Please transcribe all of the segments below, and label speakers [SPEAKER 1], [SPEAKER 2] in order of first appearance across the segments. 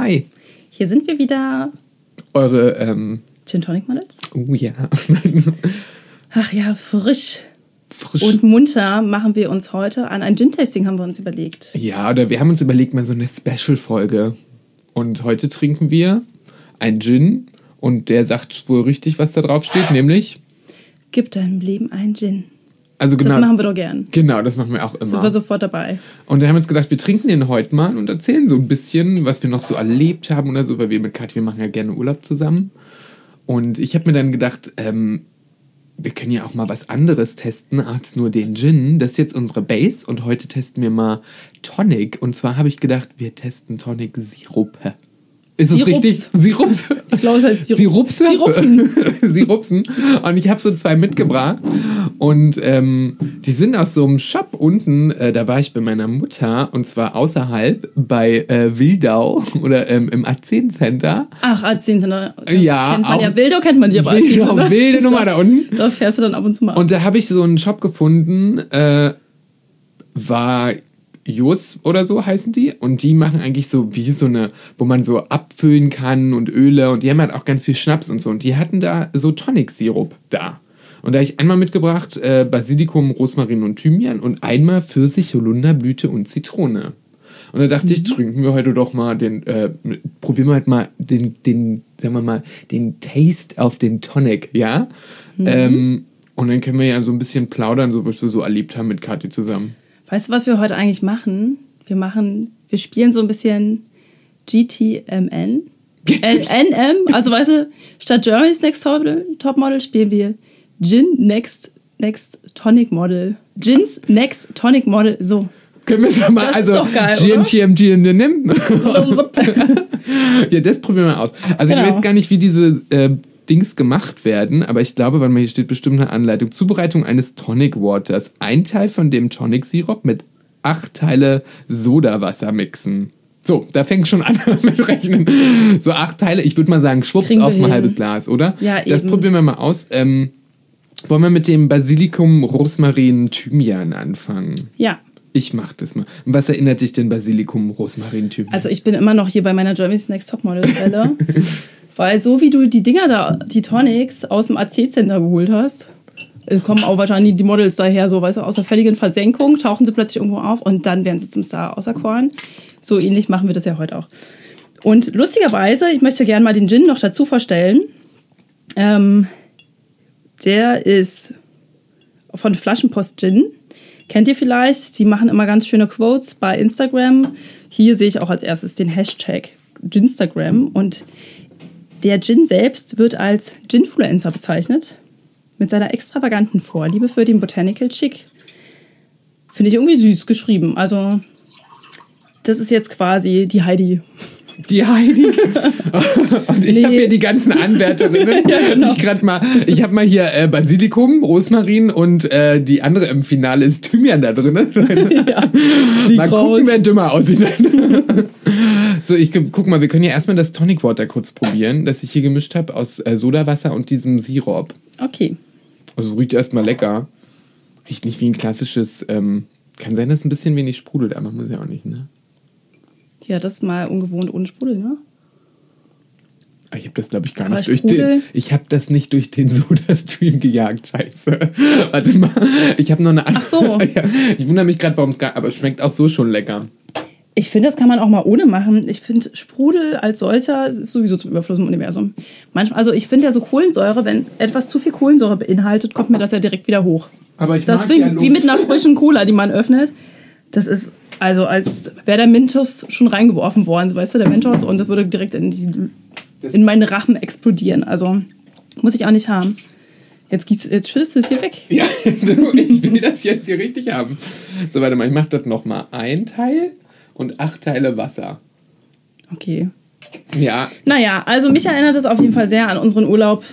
[SPEAKER 1] Hi.
[SPEAKER 2] hier sind wir wieder.
[SPEAKER 1] Eure, ähm,
[SPEAKER 2] Gin Tonic Models?
[SPEAKER 1] oh ja.
[SPEAKER 2] Ach ja, frisch
[SPEAKER 1] Frisch.
[SPEAKER 2] und munter machen wir uns heute an ein Gin-Tasting, haben wir uns überlegt.
[SPEAKER 1] ja, oder wir haben uns überlegt, mal so eine Special-Folge. Und heute trinken wir ein Gin. Und der sagt wohl richtig, was da drauf steht, nämlich.
[SPEAKER 2] Gib deinem Leben einen Gin.
[SPEAKER 1] Also genau.
[SPEAKER 2] Das machen wir doch gern.
[SPEAKER 1] Genau, das machen wir auch immer.
[SPEAKER 2] Sind wir sofort dabei.
[SPEAKER 1] Und da haben wir uns gedacht, wir trinken den heute mal und erzählen so ein bisschen, was wir noch so erlebt haben oder so, weil wir mit Katja, wir machen ja gerne Urlaub zusammen. Und ich habe mir dann gedacht, ähm, wir können ja auch mal was anderes testen als nur den Gin. Das ist jetzt unsere Base und heute testen wir mal Tonic. Und zwar habe ich gedacht, wir testen Tonic Sirup. Ist es
[SPEAKER 2] Sirups.
[SPEAKER 1] richtig? Sirups.
[SPEAKER 2] Ich glaube, es heißt Sirups.
[SPEAKER 1] Sirupse?
[SPEAKER 2] Sirupsen.
[SPEAKER 1] Sirupsen. Und ich habe so zwei mitgebracht. Und ähm, die sind aus so einem Shop unten. Äh, da war ich bei meiner Mutter. Und zwar außerhalb bei äh, Wildau oder ähm, im A10 Center.
[SPEAKER 2] Ach, A10 sind da. Das
[SPEAKER 1] Ja,
[SPEAKER 2] kennt man ja. Wildau kennt man die aber. A10
[SPEAKER 1] Wildau,
[SPEAKER 2] ne?
[SPEAKER 1] wilde Nummer da unten.
[SPEAKER 2] Da fährst du dann ab und zu mal.
[SPEAKER 1] Und da habe ich so einen Shop gefunden. Äh, war Jus oder so heißen die. Und die machen eigentlich so wie so eine, wo man so abfüllen kann und Öle. Und die haben halt auch ganz viel Schnaps und so. Und die hatten da so Tonic-Sirup da. Und da habe ich einmal mitgebracht äh, Basilikum, Rosmarin und Thymian und einmal Pfirsich, Holunderblüte und Zitrone. Und da dachte ich, trinken wir heute doch mal den, äh, probieren wir halt mal den, den, sagen wir mal, den Taste auf den Tonic, ja? Ähm, und dann können wir ja so ein bisschen plaudern, so was wir so erlebt haben mit Kathi zusammen.
[SPEAKER 2] Weißt du, was wir heute eigentlich machen? Wir machen, wir spielen so ein bisschen GTMN. N- NM, also weißt du, statt Germany's Next Top Top Model spielen wir Gin Next Next Tonic Model. Gins Next Tonic Model. So.
[SPEAKER 1] Können wir es mal,
[SPEAKER 2] Das
[SPEAKER 1] also? GNTMG nimm. ja, das probieren wir aus. Also ich
[SPEAKER 2] Genau.
[SPEAKER 1] weiß gar nicht, wie diese äh, Dings gemacht werden, aber ich glaube, weil man hier steht bestimmt eine Anleitung. Zubereitung eines Tonic Waters. Ein Teil von dem Tonic Sirup mit acht Teile Sodawasser mixen. So, da fängt schon an mit Rechnen. So acht Teile, ich würde mal sagen, schwupps
[SPEAKER 2] Kriegen
[SPEAKER 1] auf ein
[SPEAKER 2] hin.
[SPEAKER 1] halbes Glas, oder?
[SPEAKER 2] Ja,
[SPEAKER 1] Das
[SPEAKER 2] eben.
[SPEAKER 1] probieren wir mal aus. Ähm, wollen wir mit dem Basilikum, Rosmarin, Thymian anfangen?
[SPEAKER 2] Ja.
[SPEAKER 1] Ich mach das mal. Was erinnert dich denn Basilikum, Rosmarin, Thymian?
[SPEAKER 2] Also ich bin immer noch hier bei meiner Germany's Next Top Model Welle. weil so wie du die Dinger da, die Tonics aus dem AC-Center geholt hast, äh, kommen auch wahrscheinlich die Models daher, so weißt du, aus der völligen Versenkung, tauchen sie plötzlich irgendwo auf und dann werden sie zum Star auserkoren. So ähnlich machen wir das ja heute auch. Und lustigerweise, ich möchte gerne mal den Gin noch dazu vorstellen. Ähm, der ist von Flaschenpost Gin. Kennt ihr vielleicht? Die machen immer ganz schöne Quotes bei Instagram. Hier sehe ich auch als erstes den Hashtag Ginstagram. Und der Gin selbst wird als Ginfluencer bezeichnet. Mit seiner extravaganten Vorliebe für den Botanical Chic. Finde ich irgendwie süß geschrieben. Also, das ist jetzt quasi die Heidi.
[SPEAKER 1] Die Heidi. Und ich
[SPEAKER 2] Nee.
[SPEAKER 1] habe hier die ganzen Anwärterinnen.
[SPEAKER 2] Ja, genau.
[SPEAKER 1] Ich gerade mal, ich habe mal hier äh, Basilikum, Rosmarin und äh, die andere im Finale ist Thymian da drin. mal gucken,
[SPEAKER 2] raus.
[SPEAKER 1] wer dümmer aussieht. so, ich guck mal, wir können ja erstmal das Tonic Water kurz probieren, das ich hier gemischt habe aus äh, Sodawasser und diesem Sirup.
[SPEAKER 2] Okay.
[SPEAKER 1] Also riecht erstmal lecker. Riecht nicht wie ein klassisches, ähm, kann sein, dass ein bisschen wenig sprudelt, aber muss ja auch nicht, ne?
[SPEAKER 2] Ja, das ist mal ungewohnt ohne Sprudel, ne?
[SPEAKER 1] Ah, Ich habe das, glaube ich, gar
[SPEAKER 2] Aber
[SPEAKER 1] nicht durch
[SPEAKER 2] Sprudel?
[SPEAKER 1] den. Ich habe das nicht durch den Soda-Stream gejagt. Scheiße. Warte mal. Ich habe noch eine andere.
[SPEAKER 2] Ach so.
[SPEAKER 1] Ich wundere mich gerade, warum es gar. Aber es schmeckt auch so schon lecker.
[SPEAKER 2] Ich finde, das kann man auch mal ohne machen. Ich finde, Sprudel als solcher ist sowieso zum Überfluss im Universum. Manchmal, also ich finde ja so Kohlensäure, wenn etwas zu viel Kohlensäure beinhaltet, kommt mir das ja direkt wieder hoch.
[SPEAKER 1] Aber ich
[SPEAKER 2] Das
[SPEAKER 1] mag ja
[SPEAKER 2] wie, mit einer frischen Cola, die man öffnet. Das ist also als wäre der Mentos schon reingeworfen worden, so weißt du, der Mentos und das würde direkt in, die, in meinen Rachen explodieren. Also muss ich auch nicht haben. Jetzt, gießt, jetzt schüttest du es hier weg.
[SPEAKER 1] Ja, ich will das jetzt hier richtig haben. So, warte mal, ich mache das nochmal. Ein Teil und acht Teile Wasser.
[SPEAKER 2] Okay.
[SPEAKER 1] Ja,
[SPEAKER 2] Naja, also mich erinnert es auf jeden Fall sehr an unseren Urlaub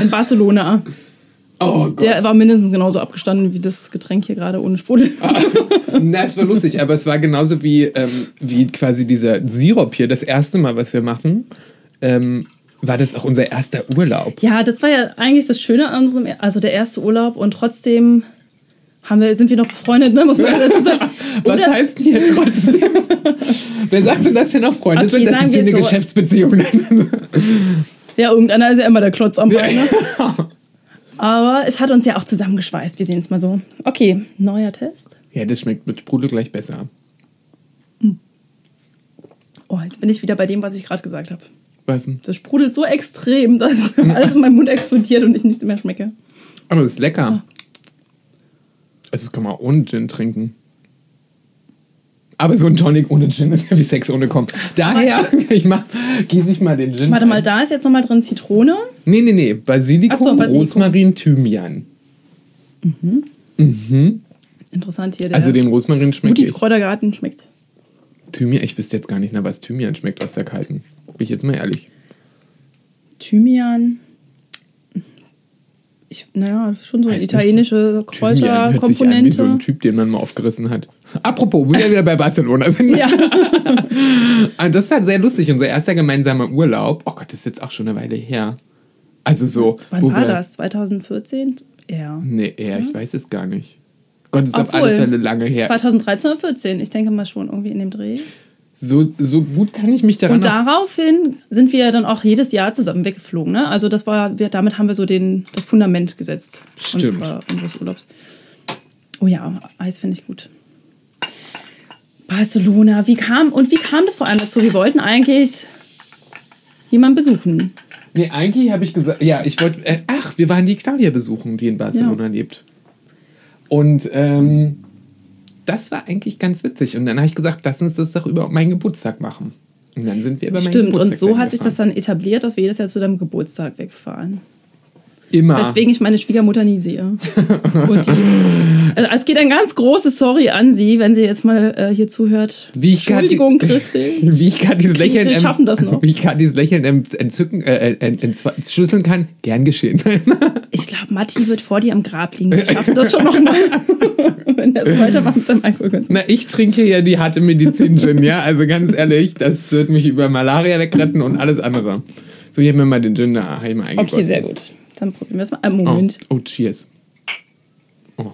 [SPEAKER 2] in Barcelona.
[SPEAKER 1] oh Gott.
[SPEAKER 2] Der war mindestens genauso abgestanden wie das Getränk hier gerade ohne Sprudel.
[SPEAKER 1] Na, es war lustig, aber es war genauso wie, ähm, wie quasi dieser Sirup hier, das erste Mal, was wir machen. Ähm, war das auch unser erster Urlaub.
[SPEAKER 2] Ja, das war ja eigentlich das Schöne an unserem, also der erste Urlaub und trotzdem haben wir, sind wir noch befreundet, ne? muss man dazu sagen.
[SPEAKER 1] Was
[SPEAKER 2] Oder-
[SPEAKER 1] heißt denn jetzt trotzdem? Wer sagt denn, dass wir noch Freunde
[SPEAKER 2] Okay,
[SPEAKER 1] sind? Das
[SPEAKER 2] sagen
[SPEAKER 1] ist eine
[SPEAKER 2] so.
[SPEAKER 1] Geschäftsbeziehung.
[SPEAKER 2] Ja, irgendeiner ist ja immer der Klotz am Bein. Ne? Aber es hat uns ja auch zusammengeschweißt, wir sehen es mal so. Okay, neuer Test.
[SPEAKER 1] ja, das schmeckt mit Sprudel gleich besser.
[SPEAKER 2] Oh, jetzt bin ich wieder bei dem, was ich gerade gesagt habe.
[SPEAKER 1] Was denn?
[SPEAKER 2] Das sprudelt so extrem, dass alles in meinem Mund explodiert und ich nichts mehr schmecke.
[SPEAKER 1] Aber es ist lecker. Also das kann man ohne Gin trinken. Aber so ein Tonic ohne Gin ist ja wie Sex ohne Kom. Daher, ich mach, gieße ich mal den Gin.
[SPEAKER 2] Warte mal,
[SPEAKER 1] ein.
[SPEAKER 2] da ist jetzt nochmal drin Zitrone.
[SPEAKER 1] Nee, nee, nee. Basilikum,
[SPEAKER 2] so, Basilikum.
[SPEAKER 1] Rosmarin, Thymian.
[SPEAKER 2] Interessant hier. Der
[SPEAKER 1] Also den Rosmarin schmeckt
[SPEAKER 2] Mutis. Kräutergarten schmeckt.
[SPEAKER 1] Thymian, ich wüsste jetzt gar nicht, nach was Thymian schmeckt aus der kalten. Bin ich jetzt mal ehrlich.
[SPEAKER 2] Thymian. Ich, naja, schon so eine
[SPEAKER 1] Heißt
[SPEAKER 2] italienische
[SPEAKER 1] an wie so ein
[SPEAKER 2] Kräuterkomponente.
[SPEAKER 1] Typ, den man mal aufgerissen hat. Apropos, wir wieder bei Barcelona sind.
[SPEAKER 2] Ja.
[SPEAKER 1] Und das war sehr lustig, unser erster gemeinsamer Urlaub. Oh Gott, das ist jetzt auch schon eine Weile her. Also so.
[SPEAKER 2] Wann war
[SPEAKER 1] wir-
[SPEAKER 2] das? 2014? Ja.
[SPEAKER 1] Nee, eher, ich weiß es gar nicht. Gott, das ist auf alle Fälle lange her.
[SPEAKER 2] 2013 oder 14, ich denke mal schon irgendwie in dem Dreh.
[SPEAKER 1] So, so gut kann ich mich daran
[SPEAKER 2] Und daraufhin sind wir dann auch jedes Jahr zusammen weggeflogen. Ne? Also das war, wir, damit haben wir so den, das Fundament gesetzt
[SPEAKER 1] Stimmt.
[SPEAKER 2] unserer, unseres Urlaubs. Oh ja, Eis finde ich gut. Barcelona, wie kam und wie kam das vor allem dazu? Wir wollten eigentlich jemanden besuchen.
[SPEAKER 1] Nee, eigentlich habe ich gesagt, ja, ich wollte, äh, ach, wir waren die Claudia besuchen, die in Barcelona
[SPEAKER 2] Ja.
[SPEAKER 1] lebt. Und ähm, das war eigentlich ganz witzig. Und dann habe ich gesagt, lass uns das doch über meinen Geburtstag machen. Und dann sind wir über meinen
[SPEAKER 2] Stimmt,
[SPEAKER 1] Geburtstag
[SPEAKER 2] und so hat sich das
[SPEAKER 1] gefahren.
[SPEAKER 2] dann etabliert, dass wir jedes Jahr zu deinem Geburtstag wegfahren.
[SPEAKER 1] Immer.
[SPEAKER 2] Weswegen ich meine Schwiegermutter nie sehe. Und die, also es geht ein ganz großes Sorry an sie, wenn sie jetzt mal äh, hier zuhört.
[SPEAKER 1] Wie ich
[SPEAKER 2] Entschuldigung, Christi.
[SPEAKER 1] Wie ich gerade dieses Lächeln,
[SPEAKER 2] Wir schaffen das noch.
[SPEAKER 1] Wie ich gerade dieses Lächeln entzücken, äh, ent, entschlüsseln kann, gern geschehen.
[SPEAKER 2] Ich glaube, Matti wird vor dir am Grab liegen. Wir schaffen das schon noch mal. wenn er so weitermacht mit seinem Alkoholkonsum.
[SPEAKER 1] Na, ich trinke ja die harte Medizin Gin, ja. Also ganz ehrlich, das wird mich über Malaria wegretten und alles andere. So, hier haben wir mal den Gin da.
[SPEAKER 2] Okay, sehr gut. Dann probieren wir es mal. Äh, Moment.
[SPEAKER 1] Oh, oh cheers. Oh.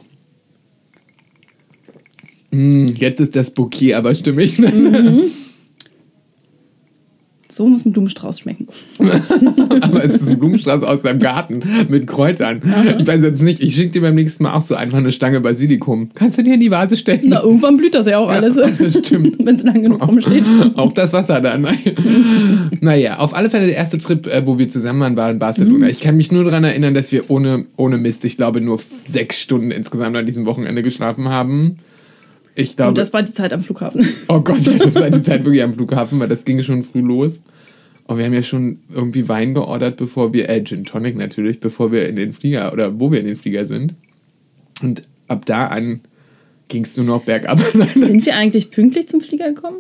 [SPEAKER 1] Mm, jetzt ist das Bouquet aber stimmig.
[SPEAKER 2] Mhm. So muss ein Blumenstrauß schmecken.
[SPEAKER 1] aber es ist ein Blumenstrauß aus deinem Garten mit Kräutern. Ich weiß jetzt nicht, ich schicke dir beim nächsten Mal auch so einfach eine Stange Basilikum. Kannst du dir in die Vase stellen?
[SPEAKER 2] Na, irgendwann blüht das ja auch alles.
[SPEAKER 1] das stimmt.
[SPEAKER 2] wenn es lang genug rumsteht.
[SPEAKER 1] Auch das Wasser da. Nein. naja, auf alle Fälle der erste Trip, äh, wo wir zusammen waren, war in Barcelona.
[SPEAKER 2] Mhm.
[SPEAKER 1] Ich kann mich nur daran erinnern, dass wir ohne, ohne Mist, ich glaube, nur sechs Stunden insgesamt an diesem Wochenende geschlafen haben. Ich glaube,
[SPEAKER 2] Und das war die Zeit am Flughafen.
[SPEAKER 1] oh Gott, das war die Zeit wirklich am Flughafen, weil das ging schon früh los. Und wir haben ja schon irgendwie Wein geordert, bevor wir, äh, Gin Tonic natürlich, bevor wir in den Flieger oder wo wir in den Flieger sind. Und ab da an ging es nur noch bergab.
[SPEAKER 2] Sind wir eigentlich pünktlich zum Flieger gekommen?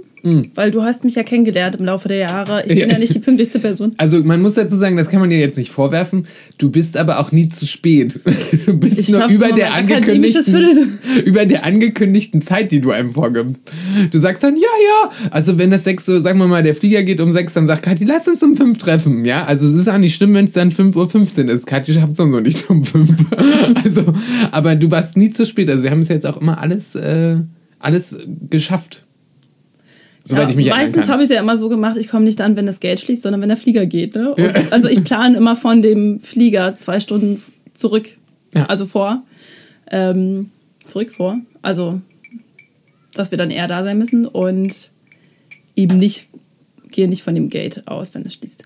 [SPEAKER 2] Weil du hast mich ja kennengelernt im Laufe der Jahre. Ich bin
[SPEAKER 1] Ja.
[SPEAKER 2] ja nicht die pünktlichste Person.
[SPEAKER 1] Also man muss dazu sagen, das kann man dir jetzt nicht vorwerfen. Du bist aber auch nie zu spät. Du bist
[SPEAKER 2] Ich
[SPEAKER 1] nur über der, angekündigten, über der angekündigten Zeit, die du einem vorgibst. Du sagst dann, ja, ja. Also wenn das sechs Uhr, sagen wir mal, der Flieger geht um sechs, dann sagt Kathi, lass uns um fünf treffen. Ja, also es ist auch nicht schlimm, wenn es dann 5.15 Uhr ist. Kathi schafft es so nicht um fünf. Also, aber du warst nie zu spät. Also wir haben es jetzt auch immer alles, äh, alles geschafft. Soweit
[SPEAKER 2] Ja,
[SPEAKER 1] ich mich
[SPEAKER 2] meistens habe ich es ja immer so gemacht, ich komme nicht dann, wenn das Geld schließt, sondern wenn der Flieger geht. Ne? Und, Also ich plane immer von dem Flieger zwei Stunden zurück,
[SPEAKER 1] Ja.
[SPEAKER 2] also vor, ähm, zurück vor. Also, dass wir dann eher da sein müssen und eben nicht, gehe nicht von dem Gate aus, wenn es schließt.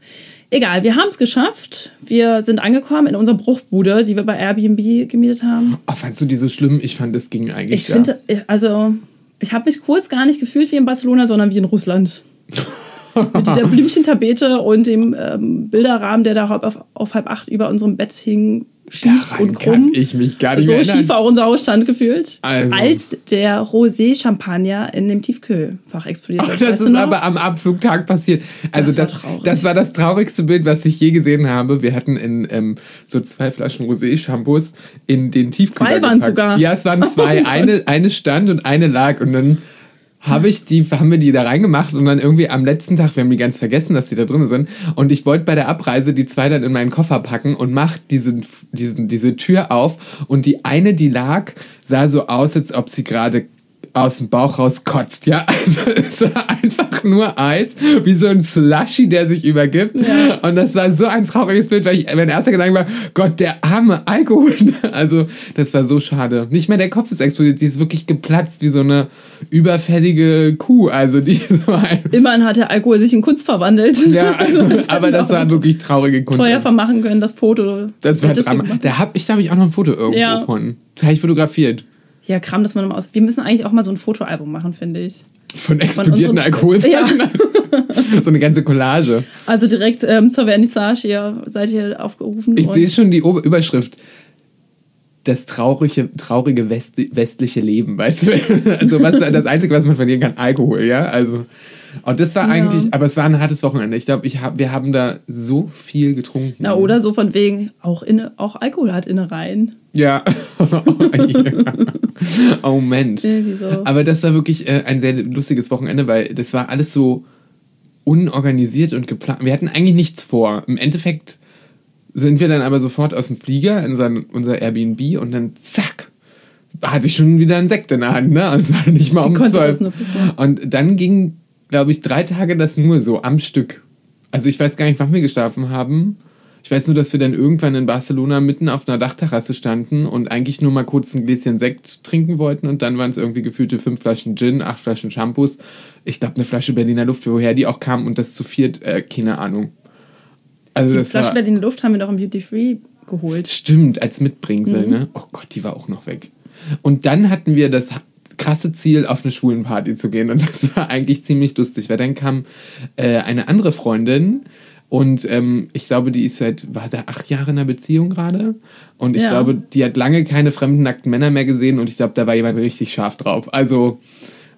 [SPEAKER 2] Egal, wir haben es geschafft. Wir sind angekommen in unserer Bruchbude, die wir bei Airbnb gemietet haben.
[SPEAKER 1] Oh, fandst du die so schlimm? Ich fand, es ging eigentlich.
[SPEAKER 2] Ich finde, also, ich habe mich kurz gar nicht gefühlt wie in Barcelona, sondern wie in Russland. Mit dieser Blümchentapete und dem ähm, Bilderrahmen, der da auf, auf halb acht über unserem Bett hing, schief
[SPEAKER 1] Daran
[SPEAKER 2] und
[SPEAKER 1] kann
[SPEAKER 2] krumm.
[SPEAKER 1] ich mich gar nicht
[SPEAKER 2] So
[SPEAKER 1] mehr erinnern.
[SPEAKER 2] schief war auch unser Haus stand gefühlt.
[SPEAKER 1] Also.
[SPEAKER 2] Als der Rosé-Champagner in dem Tiefkühlfach explodiert ist.
[SPEAKER 1] das ist aber am Abflugtag passiert. Also
[SPEAKER 2] Das war
[SPEAKER 1] das,
[SPEAKER 2] traurig.
[SPEAKER 1] das war das traurigste Bild, was ich je gesehen habe. Wir hatten in ähm, so zwei Flaschen Rosé-Shampoos in den Tiefkühler
[SPEAKER 2] Zwei waren
[SPEAKER 1] gepackt.
[SPEAKER 2] sogar.
[SPEAKER 1] Ja, es waren
[SPEAKER 2] Oh
[SPEAKER 1] zwei.
[SPEAKER 2] Gott.
[SPEAKER 1] eine, eine stand und eine lag und dann habe ich die, haben wir die da reingemacht und dann irgendwie am letzten Tag, wir haben die ganz vergessen, dass die da drin sind. Und ich wollte bei der Abreise die zwei dann in meinen Koffer packen und mach diesen, diesen, diese Tür auf. Und die eine, die lag, sah so aus, als ob sie gerade aus dem Bauch raus kotzt, ja. Also es war einfach nur Eis, wie so ein Slushy, der sich übergibt.
[SPEAKER 2] Ja.
[SPEAKER 1] Und das war so ein trauriges Bild, weil ich, mein erster Gedanke war, Gott, der arme Alkohol. Also das war so schade. Nicht mehr der Kopf ist explodiert, die ist wirklich geplatzt wie so eine überfällige Kuh. Also die so ein,
[SPEAKER 2] Immerhin hat der Alkohol sich in Kunst verwandelt.
[SPEAKER 1] ja, also,
[SPEAKER 2] Das
[SPEAKER 1] aber das war wirklich traurige Kunst.
[SPEAKER 2] teuer vermachen können, das Foto.
[SPEAKER 1] Das war Drama. Da hab ich, da habe ich auch noch ein Foto irgendwo
[SPEAKER 2] Ja.
[SPEAKER 1] von. Das habe ich fotografiert.
[SPEAKER 2] Ja, Kram, dass man immer aus. Wir müssen eigentlich auch mal so ein Fotoalbum machen, finde ich.
[SPEAKER 1] Von explodierten Alkoholflaschen. so eine ganze Collage.
[SPEAKER 2] Also direkt ähm, zur Vernissage, ihr seid hier aufgerufen.
[SPEAKER 1] Ich sehe schon die Ober Überschrift. Das traurige, traurige West westliche Leben, weißt du? Also was, das Einzige, was man verlieren kann, Alkohol, ja? Also. Und das war
[SPEAKER 2] Ja.
[SPEAKER 1] eigentlich, aber es war ein hartes Wochenende. Ich glaube, ich hab, wir haben da so viel getrunken.
[SPEAKER 2] Na, oder so von wegen, auch, inne, auch Alkohol hat Innereien.
[SPEAKER 1] Ja. oh Mensch.
[SPEAKER 2] Irgendwie so.
[SPEAKER 1] Aber das war wirklich äh, ein sehr lustiges Wochenende, weil das war alles so unorganisiert und geplant. Wir hatten eigentlich nichts vor. Im Endeffekt sind wir dann aber sofort aus dem Flieger in unser, unser Airbnb und dann zack, hatte ich schon wieder einen Sekt in der Hand, ne? Und es war nicht mal
[SPEAKER 2] Wie
[SPEAKER 1] um zwölf. Und dann ging, glaube ich, drei Tage das nur so am Stück. Also ich weiß gar nicht, wann wir geschlafen haben. Ich weiß nur, dass wir dann irgendwann in Barcelona mitten auf einer Dachterrasse standen und eigentlich nur mal kurz ein Gläschen Sekt trinken wollten und dann waren es irgendwie gefühlte fünf Flaschen Gin, acht Flaschen Shampoos. Ich glaube, eine Flasche Berliner Luft, woher die auch kam und das zu viert, äh, keine Ahnung. Also
[SPEAKER 2] Die
[SPEAKER 1] das
[SPEAKER 2] Flasche
[SPEAKER 1] war,
[SPEAKER 2] Berliner Luft haben wir doch im Duty Free geholt.
[SPEAKER 1] Stimmt, als Mitbringsel, ne? Oh Gott, die war auch noch weg. Und dann hatten wir das krasse Ziel, auf eine Schwulenparty zu gehen. Und das war eigentlich ziemlich lustig, weil dann kam äh, eine andere Freundin und ähm, ich glaube, die ist seit, war da acht Jahre in einer Beziehung gerade. Und ich
[SPEAKER 2] Ja.
[SPEAKER 1] glaube, die hat lange keine fremden nackten Männer mehr gesehen und ich glaube, da war jemand richtig scharf drauf. Also.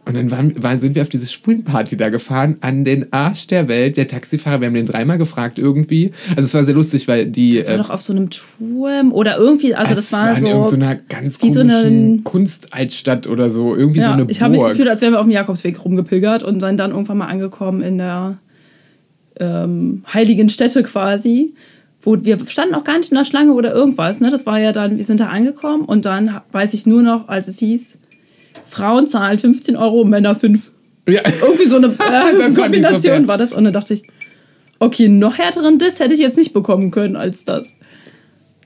[SPEAKER 1] Und dann waren, waren, sind wir auf diese Schwulenparty da gefahren, an den Arsch der Welt. Der Taxifahrer, wir haben den dreimal gefragt irgendwie. Also es war sehr lustig, weil die...
[SPEAKER 2] Das war
[SPEAKER 1] äh,
[SPEAKER 2] doch auf so einem Turm oder irgendwie, also das
[SPEAKER 1] es
[SPEAKER 2] war
[SPEAKER 1] in
[SPEAKER 2] so.
[SPEAKER 1] irgendeiner ganz
[SPEAKER 2] wie so eine-
[SPEAKER 1] Kunstaltstadt oder so. Irgendwie so
[SPEAKER 2] Ja,
[SPEAKER 1] eine
[SPEAKER 2] ich habe mich
[SPEAKER 1] Burg.
[SPEAKER 2] gefühlt, als wären wir auf dem Jakobsweg rumgepilgert und sind dann irgendwann mal angekommen in der ähm, heiligen Stätte quasi. Wo wir standen auch gar nicht in der Schlange oder irgendwas. Ne? Das war ja dann, wir sind da angekommen und dann weiß ich nur noch, als es hieß, Frauen zahlen 15 Euro, Männer 5.
[SPEAKER 1] ja.
[SPEAKER 2] Irgendwie so eine
[SPEAKER 1] Das
[SPEAKER 2] äh,
[SPEAKER 1] so
[SPEAKER 2] Kombination
[SPEAKER 1] fair.
[SPEAKER 2] war das. Und dann dachte ich, okay, noch härteren Diss hätte ich jetzt nicht bekommen können als das.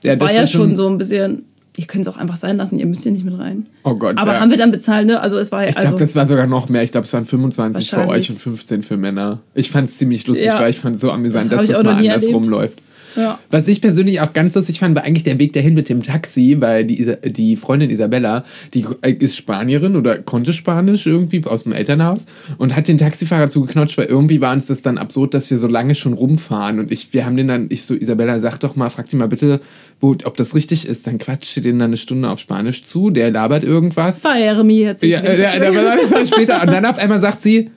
[SPEAKER 1] ja,
[SPEAKER 2] Das war ja schon so ein bisschen, ihr könnt es auch einfach sein lassen, ihr müsst hier nicht mit rein.
[SPEAKER 1] Oh Gott,
[SPEAKER 2] Aber
[SPEAKER 1] ja.
[SPEAKER 2] haben wir dann bezahlt, ne? Also es war ja,
[SPEAKER 1] ich
[SPEAKER 2] also
[SPEAKER 1] glaube, das war sogar noch mehr. Ich glaube, es waren 25 für euch und 15 für Männer. Ich fand es ziemlich lustig,
[SPEAKER 2] Ja.
[SPEAKER 1] weil ich fand es so amüsant,
[SPEAKER 2] Das
[SPEAKER 1] dass das mal
[SPEAKER 2] nie
[SPEAKER 1] andersrum
[SPEAKER 2] erlebt.
[SPEAKER 1] läuft.
[SPEAKER 2] Ja.
[SPEAKER 1] Was ich persönlich auch ganz lustig fand, war eigentlich der Weg dahin mit dem Taxi, weil die, Isa- die Freundin Isabella, die ist Spanierin oder konnte Spanisch irgendwie aus dem Elternhaus und hat den Taxifahrer zugeknotscht, weil irgendwie war uns das dann absurd, dass wir so lange schon rumfahren und ich, wir haben den dann, ich so, Isabella, sag doch mal, frag die mal bitte, wo, ob das richtig ist, dann quatscht ihr den dann eine Stunde auf Spanisch zu, der labert irgendwas.
[SPEAKER 2] War Jeremy jetzt.
[SPEAKER 1] Ja, ja, war später. Und dann auf einmal sagt sie,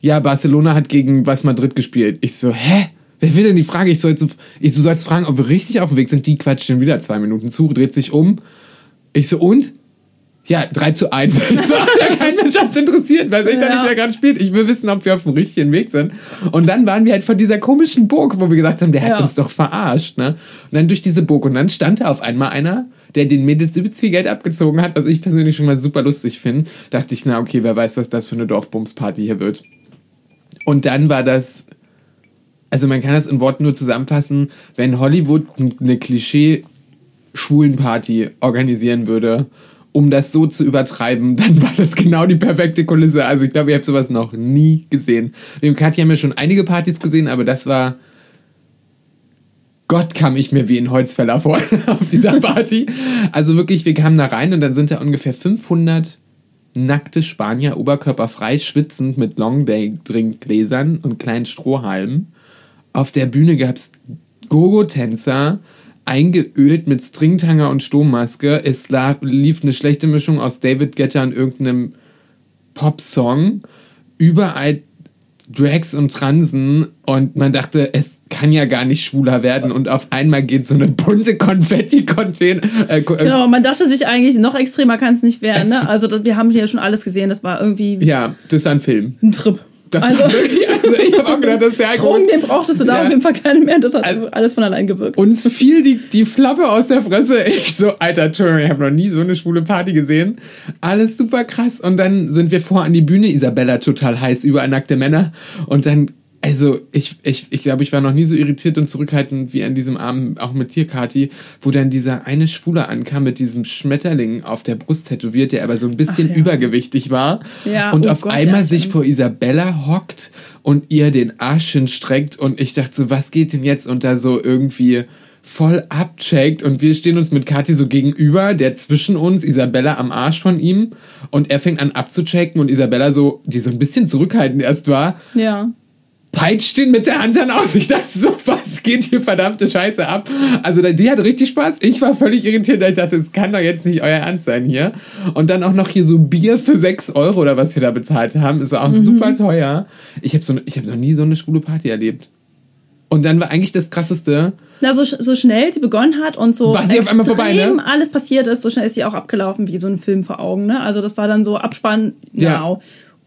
[SPEAKER 1] ja, Barcelona hat gegen was Madrid gespielt. Ich so, hä? Wer will denn die Frage? Ich soll so, ich, du sollst fragen, ob wir richtig auf dem Weg sind. Die quatscht schon wieder zwei Minuten zu, dreht sich um. Ich so, und? Ja, 3 zu 1. so, ja, kein Mensch hat's interessiert, weiß ich
[SPEAKER 2] Ja.
[SPEAKER 1] nicht, wer gerade spielt. Ich will wissen, ob wir auf dem richtigen Weg sind. Und dann waren wir halt von dieser komischen Burg, wo wir gesagt haben, der hat
[SPEAKER 2] Ja.
[SPEAKER 1] uns doch verarscht. Ne? Und dann durch diese Burg. Und dann stand da auf einmal einer, der den Mädels übelst viel Geld abgezogen hat, was ich persönlich schon mal super lustig finde. Dachte ich, na okay, wer weiß, was das für eine Dorfbumsparty hier wird. Und dann war das, also man kann das in Worten nur zusammenfassen, wenn Hollywood eine Klischee-Schwulenparty organisieren würde, um das so zu übertreiben, dann war das genau die perfekte Kulisse. Also ich glaube, ihr habt sowas noch nie gesehen. Wir im Katja haben ja schon einige Partys gesehen, aber das war Gott kam ich mir wie ein Holzfäller vor auf dieser Party. Also wirklich, wir kamen da rein und dann sind da ungefähr 500 nackte Spanier, oberkörperfrei, schwitzend mit Longday-Trinkgläsern und kleinen Strohhalmen. Auf der Bühne gab es Gogo-Tänzer, eingeölt mit Stringtanger und Sturmmaske. Es lief eine schlechte Mischung aus David Guetta und irgendeinem Popsong. Überall Drags und Transen und man dachte, es kann ja gar nicht schwuler werden und auf einmal geht so eine bunte Konfetti-Container. Äh, äh,
[SPEAKER 2] Genau, man dachte sich eigentlich, noch extremer kann es nicht werden. Ne? Also wir haben hier schon alles gesehen, das war irgendwie
[SPEAKER 1] Ja, das war ein Film.
[SPEAKER 2] ein Trip.
[SPEAKER 1] Das
[SPEAKER 2] also
[SPEAKER 1] war also ich habe auch gedacht, das ist der.
[SPEAKER 2] Drogen, den brauchtest du da
[SPEAKER 1] Ja.
[SPEAKER 2] auf jeden Fall keine mehr. Das hat
[SPEAKER 1] Also-
[SPEAKER 2] alles von allein gewirkt.
[SPEAKER 1] Uns fiel die, die Flappe aus der Fresse. Ich so, Alter, Entschuldigung, ich habe noch nie so eine schwule Party gesehen. Alles super krass. Und dann sind wir vor an die Bühne. Isabella total heiß, überall nackte Männer. Und dann, also ich, ich, ich glaube, ich war noch nie so irritiert und zurückhaltend wie an diesem Abend, auch mit dir, Kati, wo dann dieser eine Schwule ankam mit diesem Schmetterling auf der Brust tätowiert, der aber so ein bisschen
[SPEAKER 2] ja.
[SPEAKER 1] übergewichtig war.
[SPEAKER 2] Ja,
[SPEAKER 1] und
[SPEAKER 2] oh
[SPEAKER 1] auf
[SPEAKER 2] Gott,
[SPEAKER 1] einmal
[SPEAKER 2] ja,
[SPEAKER 1] sich vor Isabella hockt und ihr den Arsch hinstreckt und ich dachte so, was geht denn jetzt? Und da so irgendwie voll abcheckt und wir stehen uns mit Kathi so gegenüber, der zwischen uns, Isabella am Arsch von ihm und er fängt an abzuchecken und Isabella so, die so ein bisschen zurückhaltend erst war,
[SPEAKER 2] Ja.
[SPEAKER 1] Peitscht ihn mit der Hand dann aus. Ich dachte so, was geht hier verdammte Scheiße ab? Also die hat richtig Spaß. Ich war völlig irritiert. Ich dachte, es kann doch jetzt nicht euer Ernst sein hier. Und dann auch noch hier so Bier für 6 Euro oder was wir da bezahlt haben. Ist auch super teuer. Ich habe so, ich hab noch nie so eine schwule Party erlebt. Und dann war eigentlich das Krasseste,
[SPEAKER 2] Na, so, so schnell sie begonnen hat und so
[SPEAKER 1] War sie auf einmal vorbei, ne?
[SPEAKER 2] alles passiert ist, so schnell ist sie auch abgelaufen wie so ein Film vor Augen. Ne? Also das war dann so Abspann,
[SPEAKER 1] Ja.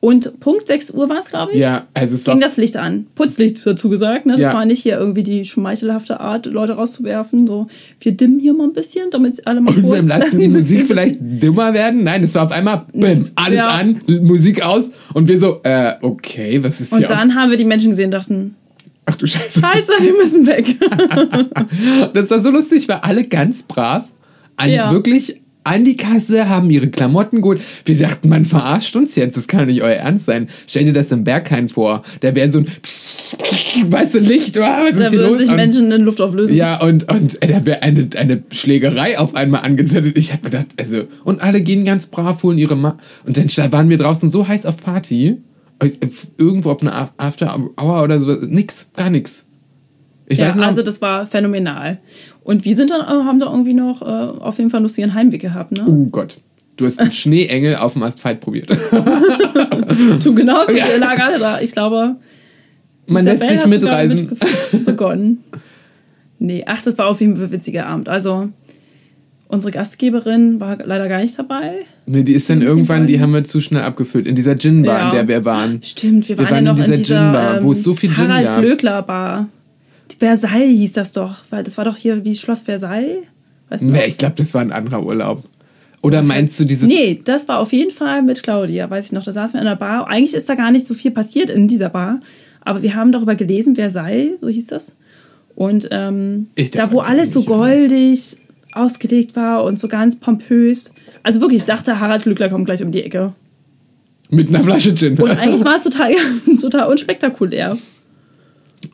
[SPEAKER 2] Und Punkt 6 Uhr war es, glaube ich.
[SPEAKER 1] ja, also es war
[SPEAKER 2] Ging das Licht an. Putzlicht dazu gesagt. Ne? Das
[SPEAKER 1] Ja.
[SPEAKER 2] war nicht hier irgendwie die schmeichelhafte Art, Leute rauszuwerfen. So, wir dimmen hier mal ein bisschen, damit alle mal
[SPEAKER 1] Und wir
[SPEAKER 2] kurz
[SPEAKER 1] lassen die Musik vielleicht dimmer werden. Nein, es war auf einmal bim, alles
[SPEAKER 2] Ja.
[SPEAKER 1] an, Musik aus und wir so, äh, okay, was ist hier?
[SPEAKER 2] Und dann haben wir die Menschen gesehen und dachten,
[SPEAKER 1] auf, ach du Scheiße.
[SPEAKER 2] scheiße, wir müssen weg.
[SPEAKER 1] Das war so lustig, weil alle ganz brav an
[SPEAKER 2] Ja.
[SPEAKER 1] wirklich an die Kasse haben ihre Klamotten geholt. Wir dachten, man verarscht uns jetzt. Das kann doch nicht euer Ernst sein. Stell dir das im Berghain vor. Da wäre so ein weißt du Licht. Oh, was
[SPEAKER 2] da
[SPEAKER 1] ist hier
[SPEAKER 2] würden
[SPEAKER 1] los?
[SPEAKER 2] sich
[SPEAKER 1] Und-
[SPEAKER 2] Menschen in Luft auflösen.
[SPEAKER 1] ja, und, und äh, da wäre eine, eine Schlägerei auf einmal angezündet. Ich habe gedacht, also, und alle gehen ganz brav, holen ihre Ma Und dann waren wir draußen so heiß auf Party. äh, Irgendwo auf einer After Hour oder so. Nix, gar nix. Ich
[SPEAKER 2] Ja, also das war phänomenal. Und wir sind dann, äh, haben da irgendwie noch äh, auf jeden Fall einen lustigen Heimweg gehabt, ne?
[SPEAKER 1] oh Gott. Du hast einen Schneeengel auf dem Asphalt probiert.
[SPEAKER 2] Du genauso,
[SPEAKER 1] Ja.
[SPEAKER 2] wir lagen alle da. Ich glaube,
[SPEAKER 1] Man lässt
[SPEAKER 2] Isabel
[SPEAKER 1] sich
[SPEAKER 2] hat sogar
[SPEAKER 1] mitreisen.
[SPEAKER 2] mit begonnen. Nee, ach, das war auf jeden Fall ein witziger Abend. Also, unsere Gastgeberin war leider gar nicht dabei.
[SPEAKER 1] Nee, die ist dann irgendwann, die haben wir zu schnell abgefüllt. In dieser Gin-Bar,
[SPEAKER 2] Ja.
[SPEAKER 1] in der wir waren.
[SPEAKER 2] Stimmt, wir,
[SPEAKER 1] Wir
[SPEAKER 2] waren, ja
[SPEAKER 1] in
[SPEAKER 2] noch in
[SPEAKER 1] dieser
[SPEAKER 2] dieser,
[SPEAKER 1] Gin-Bar,
[SPEAKER 2] ähm,
[SPEAKER 1] wo es so viel Gin
[SPEAKER 2] Harald
[SPEAKER 1] gab.
[SPEAKER 2] Glöckler Bar. Die Versailles hieß das doch, weil das war doch hier wie Schloss Versailles. Weißt du?
[SPEAKER 1] Nee, ich glaube, das war ein anderer Urlaub. Oder meinst du dieses...
[SPEAKER 2] Nee, das war auf jeden Fall mit Claudia, weiß ich noch. Da saßen wir in der Bar. Eigentlich ist da gar nicht so viel passiert in dieser Bar. Aber wir haben darüber gelesen, Versailles, so hieß das. Und ähm, da, wo alles so
[SPEAKER 1] nicht, oder?
[SPEAKER 2] goldig ausgelegt war und so ganz pompös. Also wirklich, ich dachte, Harald Glückler kommt gleich um die Ecke.
[SPEAKER 1] Mit einer Flasche Gin.
[SPEAKER 2] Und eigentlich war es total, total unspektakulär.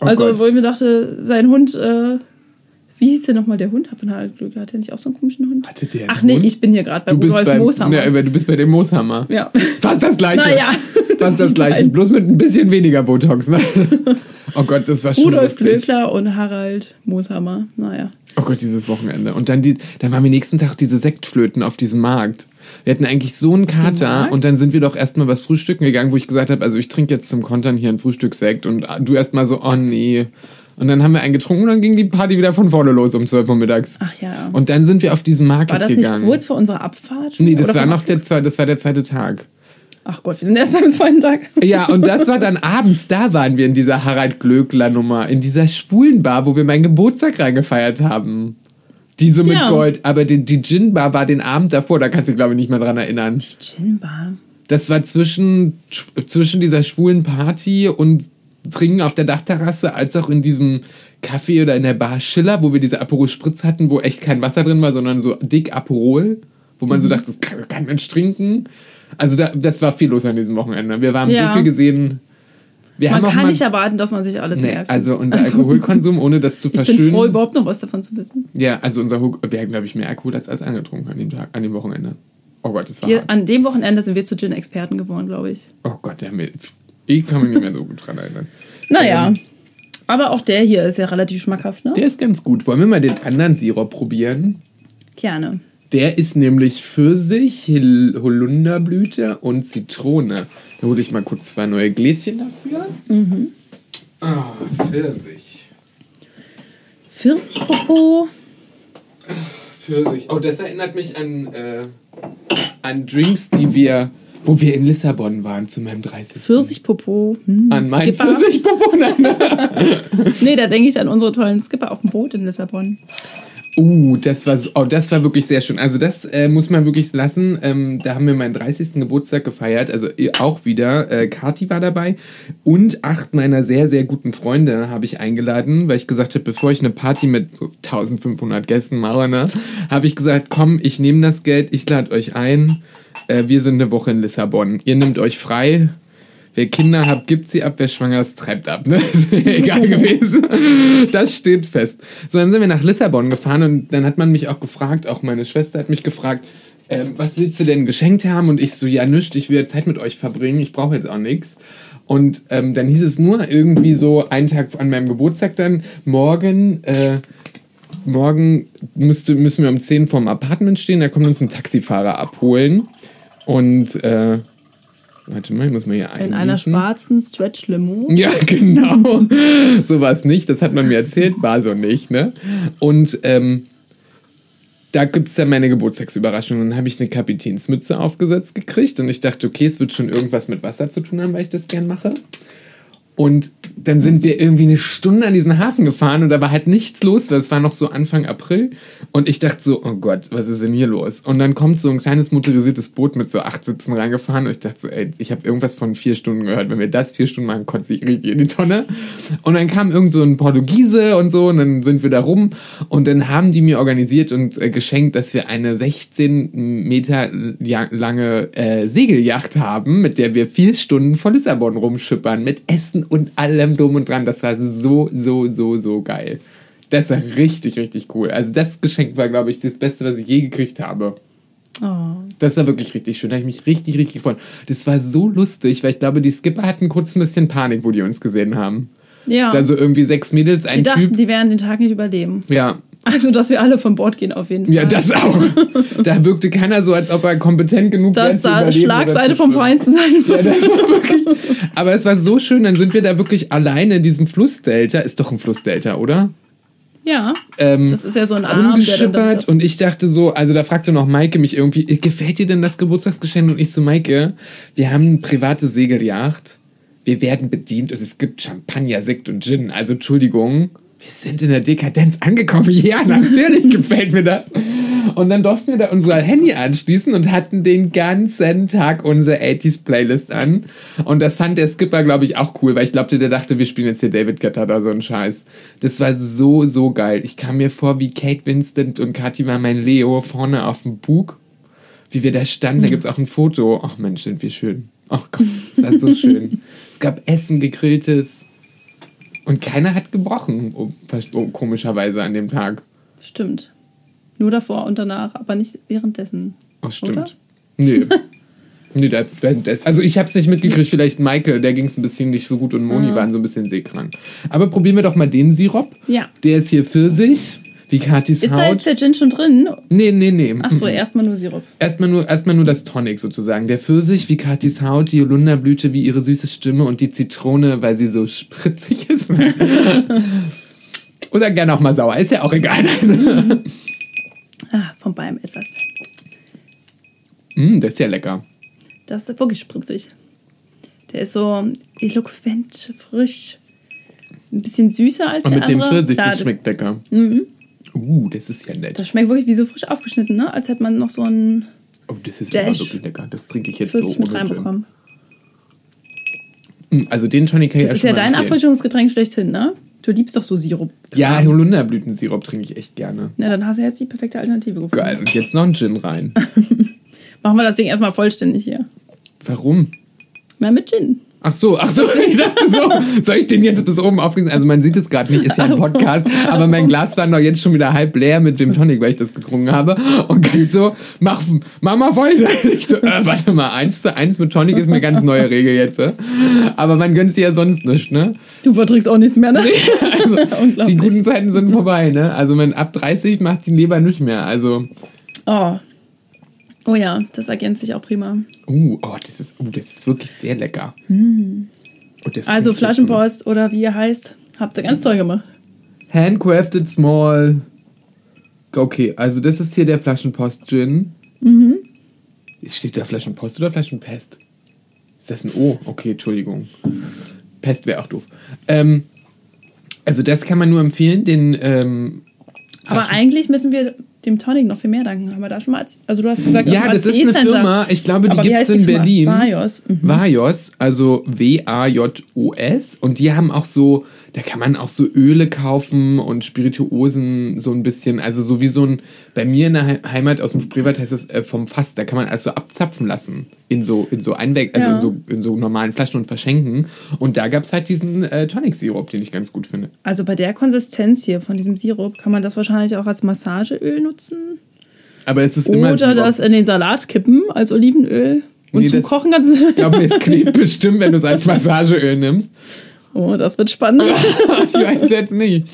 [SPEAKER 1] Oh
[SPEAKER 2] also,
[SPEAKER 1] Gott.
[SPEAKER 2] wo ich mir dachte, sein Hund, äh, wie hieß der nochmal der Hund? Hat Harald Glückler, hat der nicht auch so einen komischen Hund?
[SPEAKER 1] Hatte der
[SPEAKER 2] Ach nee,
[SPEAKER 1] Hund?
[SPEAKER 2] ich bin hier gerade bei
[SPEAKER 1] du
[SPEAKER 2] Rudolf
[SPEAKER 1] beim,
[SPEAKER 2] Mooshammer.
[SPEAKER 1] Ja, du bist bei dem Mooshammer.
[SPEAKER 2] Ja.
[SPEAKER 1] Fast das gleiche.
[SPEAKER 2] Naja,
[SPEAKER 1] Fast das gleiche. Bloß mit ein bisschen weniger Botox. Ne? Oh Gott, das war schon
[SPEAKER 2] Rudolf. Glöckler und Harald Mooshammer. Naja.
[SPEAKER 1] Oh Gott, dieses Wochenende. Und dann, die, dann waren wir nächsten Tag diese Sektflöten auf diesem Markt. Wir hatten eigentlich so einen Kater und dann sind wir doch erstmal was frühstücken gegangen, wo ich gesagt habe, also ich trinke jetzt zum Kontern hier ein Frühstückssekt und du erstmal so, oh nee. Und dann haben wir einen getrunken und dann ging die Party wieder von vorne los um 12 Uhr mittags.
[SPEAKER 2] Ach ja.
[SPEAKER 1] Und dann sind wir auf diesen Markt
[SPEAKER 2] war das
[SPEAKER 1] gegangen.
[SPEAKER 2] nicht kurz vor unserer Abfahrt?
[SPEAKER 1] Nee, das
[SPEAKER 2] Oder
[SPEAKER 1] war noch der, das war der zweite Tag.
[SPEAKER 2] Ach Gott, wir sind erst beim zweiten Tag.
[SPEAKER 1] Ja, und das war dann abends, da waren wir in dieser Harald Glöckler Nummer, in dieser schwulen Bar, wo wir meinen Geburtstag reingefeiert haben. Die so mit
[SPEAKER 2] Ja.
[SPEAKER 1] Gold, aber die, die Gin-Bar war den Abend davor, da kannst du dich, glaube ich, nicht mehr dran erinnern.
[SPEAKER 2] Die Gin-Bar.
[SPEAKER 1] Das war zwischen, zwischen dieser schwulen Party und Trinken auf der Dachterrasse, als auch in diesem Café oder in der Bar Schiller, wo wir diese Aperol Spritz hatten, wo echt kein Wasser drin war, sondern so dick Aperol, wo
[SPEAKER 2] Mhm.
[SPEAKER 1] man so dachte, das kann kein Mensch trinken. Also da, das war viel los an diesem Wochenende. Wir haben
[SPEAKER 2] Ja.
[SPEAKER 1] so viel gesehen. Wir
[SPEAKER 2] Man kann nicht erwarten, dass man sich alles
[SPEAKER 1] nee,
[SPEAKER 2] merkt.
[SPEAKER 1] also unser Alkoholkonsum, ohne das zu
[SPEAKER 2] ich bin
[SPEAKER 1] verschönen.
[SPEAKER 2] froh, überhaupt noch was davon zu wissen.
[SPEAKER 1] ja, also unser wir haben, glaube ich, mehr Alkohol als alles angetrunken an dem Tag, an dem Wochenende. Oh Gott, das war
[SPEAKER 2] Wir, an dem Wochenende sind wir zu Gin-Experten geworden, glaube ich.
[SPEAKER 1] Oh Gott, der Mist. Ich kann mich nicht mehr so gut dran erinnern.
[SPEAKER 2] Naja.
[SPEAKER 1] Ähm,
[SPEAKER 2] Aber auch der hier ist ja relativ schmackhaft, ne?
[SPEAKER 1] Der ist ganz gut. Wollen wir mal den anderen Sirup probieren?
[SPEAKER 2] Gerne.
[SPEAKER 1] Der ist nämlich Pfirsich, Holunderblüte und Zitrone. Da hole ich mal kurz zwei neue Gläschen dafür.
[SPEAKER 2] Mhm.
[SPEAKER 1] Ah, Pfirsich.
[SPEAKER 2] Pfirsichpopo.
[SPEAKER 1] Pfirsich. Oh, das erinnert mich an, äh, an Drinks, die wir, wo wir in Lissabon waren zu meinem 30.
[SPEAKER 2] Pfirsichpopo. Hm,
[SPEAKER 1] An mein
[SPEAKER 2] Skipper.
[SPEAKER 1] Pfirsichpopo. Nein.
[SPEAKER 2] Nee, da denke ich an unsere tollen Skipper auf dem Boot in Lissabon.
[SPEAKER 1] Uh, das war, oh, das war wirklich sehr schön. Also das äh, muss man wirklich lassen. Ähm, da haben wir meinen 30. Geburtstag gefeiert. Also äh, auch wieder. Äh, Kati war dabei. Und acht meiner sehr, sehr guten Freunde habe ich eingeladen, weil ich gesagt habe, bevor ich eine Party mit 1500 Gästen mache, ne, habe ich gesagt, komm, ich nehme das Geld, ich lade euch ein. Äh, wir sind eine Woche in Lissabon. Ihr nehmt euch frei. Wer Kinder hat, gibt sie ab, wer schwanger ist, treibt ab. Ne? Ist mir egal gewesen. Das steht fest. So, dann sind wir nach Lissabon gefahren und dann hat man mich auch gefragt, auch meine Schwester hat mich gefragt, ähm, was willst du denn geschenkt haben? Und ich so, ja, nichts, ich will Zeit mit euch verbringen, ich brauche jetzt auch nichts. Und ähm, dann hieß es nur irgendwie so einen Tag an meinem Geburtstag dann, morgen, äh, morgen müsste, müssen wir um 10 vorm Apartment stehen, da kommt uns ein Taxifahrer abholen. Und, äh, warte mal, ich muss mal hier
[SPEAKER 2] In einer
[SPEAKER 1] eingießen.
[SPEAKER 2] schwarzen Stretch-Limo.
[SPEAKER 1] Ja, genau. so war es nicht. Das hat man mir erzählt, war so nicht, ne? Und ähm, da gibt es dann meine Geburtstagsüberraschung. Dann habe ich eine Kapitänsmütze aufgesetzt gekriegt und ich dachte, okay, es wird schon irgendwas mit Wasser zu tun haben, weil ich das gern mache. Und dann sind wir irgendwie eine Stunde an diesen Hafen gefahren und da war halt nichts los, weil es war noch so Anfang April. Und ich dachte so, oh Gott, was ist denn hier los? Und dann kommt so ein kleines motorisiertes Boot mit so acht Sitzen reingefahren und ich dachte so, ey, ich habe irgendwas von vier Stunden gehört. Wenn wir das vier Stunden machen, kotze ich richtig in die Tonne. Und dann kam irgend so ein Portugiese und so und dann sind wir da rum und dann haben die mir organisiert und äh, geschenkt, dass wir eine 16 Meter lange äh, Segelyacht haben, mit der wir vier Stunden vor Lissabon rumschippern, mit Essen und allem drum und dran. Das war so, so, so, so geil. Das war richtig, richtig cool. Also das Geschenk war, glaube ich, das Beste, was ich je gekriegt habe.
[SPEAKER 2] Oh.
[SPEAKER 1] Das war wirklich richtig schön. Da habe ich mich richtig, richtig gefreut. Das war so lustig, weil ich glaube, die Skipper hatten kurz ein bisschen Panik, wo die uns gesehen haben.
[SPEAKER 2] Ja.
[SPEAKER 1] Also irgendwie sechs Mädels,
[SPEAKER 2] die
[SPEAKER 1] ein
[SPEAKER 2] dachten,
[SPEAKER 1] Typ.
[SPEAKER 2] die werden den Tag nicht überleben.
[SPEAKER 1] Ja,
[SPEAKER 2] Also, dass wir alle von Bord gehen, auf jeden Fall.
[SPEAKER 1] ja, das auch. da wirkte keiner so, als ob er kompetent genug wäre
[SPEAKER 2] Das
[SPEAKER 1] zu
[SPEAKER 2] da Schlagseite vom zu sein.
[SPEAKER 1] Ja, das war wirklich. Aber es war so schön, dann sind wir da wirklich alleine in diesem Flussdelta. Ist doch ein Flussdelta, oder?
[SPEAKER 2] Ja,
[SPEAKER 1] Ähm,
[SPEAKER 2] das ist ja so ein Arm, da,
[SPEAKER 1] und ich dachte so, also da fragte noch Maike mich irgendwie, gefällt dir denn das Geburtstagsgeschenk? Und ich so, Maike, wir haben eine private Segelyacht, wir werden bedient und es gibt Champagner, Sekt und Gin. Also Entschuldigung, wir sind in der Dekadenz angekommen. Ja, natürlich gefällt mir das. Und dann durften wir da unser Handy anschließen und hatten den ganzen Tag unsere 80s Playlist an. Und das fand der Skipper, glaube ich, auch cool, weil ich glaubte, der dachte, wir spielen jetzt hier David Guetta oder so ein Scheiß. Das war so, so geil. Ich kam mir vor, wie Kate Winston und Kathi war mein Leo vorne auf dem Bug. Wie wir da standen, da gibt es auch ein Foto. Ach Mensch, sind wir schön. Ach Gott, das war so schön. Es gab Essen, gegrilltes. Und keiner hat gebrochen, oh, komischerweise an dem Tag.
[SPEAKER 2] Stimmt. Nur davor und danach, aber nicht währenddessen.
[SPEAKER 1] Ach, stimmt.
[SPEAKER 2] Oder?
[SPEAKER 1] Nö. Nee, das, das, also ich habe es nicht mitgekriegt, vielleicht Maike, der ging es ein bisschen nicht so gut und Moni
[SPEAKER 2] Ah.
[SPEAKER 1] waren so ein bisschen seekrank. Aber probieren wir doch mal den Sirup.
[SPEAKER 2] Ja.
[SPEAKER 1] Der ist hier Pfirsich, wie Katis
[SPEAKER 2] Ist da
[SPEAKER 1] Haut.
[SPEAKER 2] jetzt der Gin schon drin?
[SPEAKER 1] nee, nee, nee.
[SPEAKER 2] Achso, erstmal nur Sirup.
[SPEAKER 1] Erstmal nur, erstmal nur das Tonic sozusagen. Der Pfirsich wie Katis Haut, die Holunderblüte wie ihre süße Stimme und die Zitrone, weil sie so spritzig ist. Oder gerne auch mal sauer, ist ja auch egal.
[SPEAKER 2] Ah, von beidem etwas.
[SPEAKER 1] mm, das ist ja lecker.
[SPEAKER 2] Das ist wirklich spritzig. Der ist so eloquent, frisch. Ein bisschen süßer als
[SPEAKER 1] Und
[SPEAKER 2] der
[SPEAKER 1] mit dem
[SPEAKER 2] andere.
[SPEAKER 1] Pfirsich,
[SPEAKER 2] Klar,
[SPEAKER 1] das schmeckt lecker. Uh, das ist ja nett.
[SPEAKER 2] Das schmeckt wirklich wie so frisch aufgeschnitten, ne? Als hätte man noch so einen
[SPEAKER 1] Oh, das ist
[SPEAKER 2] Dash.
[SPEAKER 1] aber wirklich lecker. Das trinke ich jetzt
[SPEAKER 2] Pfirsich
[SPEAKER 1] so
[SPEAKER 2] mit
[SPEAKER 1] ohne Gin.
[SPEAKER 2] reinbekommen.
[SPEAKER 1] Mm, Also den Tonic kann ich
[SPEAKER 2] Das ist ja dein. Erfrischungsgetränk schlechthin, ne? Du liebst doch so Sirup.
[SPEAKER 1] Ja, Holunderblütensirup trinke ich echt gerne.
[SPEAKER 2] Na, dann hast du jetzt die perfekte Alternative gefunden.
[SPEAKER 1] Geil. Und jetzt noch ein Gin rein.
[SPEAKER 2] Machen wir das Ding erstmal vollständig hier.
[SPEAKER 1] Warum?
[SPEAKER 2] Mal mit Gin.
[SPEAKER 1] Ach so, ach so, ich dachte so, soll ich den jetzt bis oben aufgießen? Also man sieht es gerade nicht, ist ja ein
[SPEAKER 2] Ach so.
[SPEAKER 1] Podcast, aber mein Glas war noch jetzt schon wieder halb leer mit dem Tonic, weil ich das getrunken habe. Und ich so, mach, mach mal voll. Ich so, äh, warte mal, eins zu eins mit Tonic ist eine ganz neue Regel jetzt. äh. Aber man gönnt sie ja sonst nicht, ne?
[SPEAKER 2] Du verträgst auch nichts mehr, ne?
[SPEAKER 1] Also, die guten Zeiten sind vorbei, ne? Also man ab 30 macht die Leber nicht mehr. Also
[SPEAKER 2] Oh. Oh ja, das ergänzt sich auch prima.
[SPEAKER 1] Uh, oh, das ist, uh, das ist wirklich sehr lecker. Das
[SPEAKER 2] Also. Flaschenpost oder wie er heißt, habt ihr ganz toll gemacht.
[SPEAKER 1] Handcrafted Small. Okay, also das ist hier der Flaschenpost-Gin. Mhm. Steht da Flaschenpost oder Flaschenpest? Ist das ein O? Okay, Entschuldigung. Pest wäre auch doof. Ähm, also das kann man nur empfehlen, den ähm,
[SPEAKER 2] Aber eigentlich müssen wir dem Tonic noch viel mehr danken. Haben wir da schon mal. als- Also du hast gesagt,
[SPEAKER 1] Ja, das ist eine. Firma, ich glaube, die gibt es in? Berlin.
[SPEAKER 2] Vajos. Mhm.
[SPEAKER 1] Vajos, also W-A-J-O-S. Und die haben auch so, da kann man auch so Öle kaufen und Spirituosen so ein bisschen. Also so wie so ein, bei mir in der He- Heimat aus dem Spreewald heißt das äh, vom Fass, da kann man also abzapfen lassen. In so, in so Einweg, also
[SPEAKER 2] Ja.
[SPEAKER 1] in, so, in so normalen Flaschen und verschenken. Und da gab es halt diesen äh, Tonic-Sirup, den ich ganz gut finde.
[SPEAKER 2] Also bei der Konsistenz hier von diesem Sirup kann man das wahrscheinlich auch als Massageöl nutzen.
[SPEAKER 1] Aber es ist immer
[SPEAKER 2] Oder das in den Salat kippen als Olivenöl. Und
[SPEAKER 1] Nee,
[SPEAKER 2] zum
[SPEAKER 1] das-
[SPEAKER 2] Kochen ganz.
[SPEAKER 1] Ich glaube, es klebt bestimmt, wenn du es als Massageöl nimmst.
[SPEAKER 2] Oh, das wird spannend.
[SPEAKER 1] ich weiß jetzt nicht.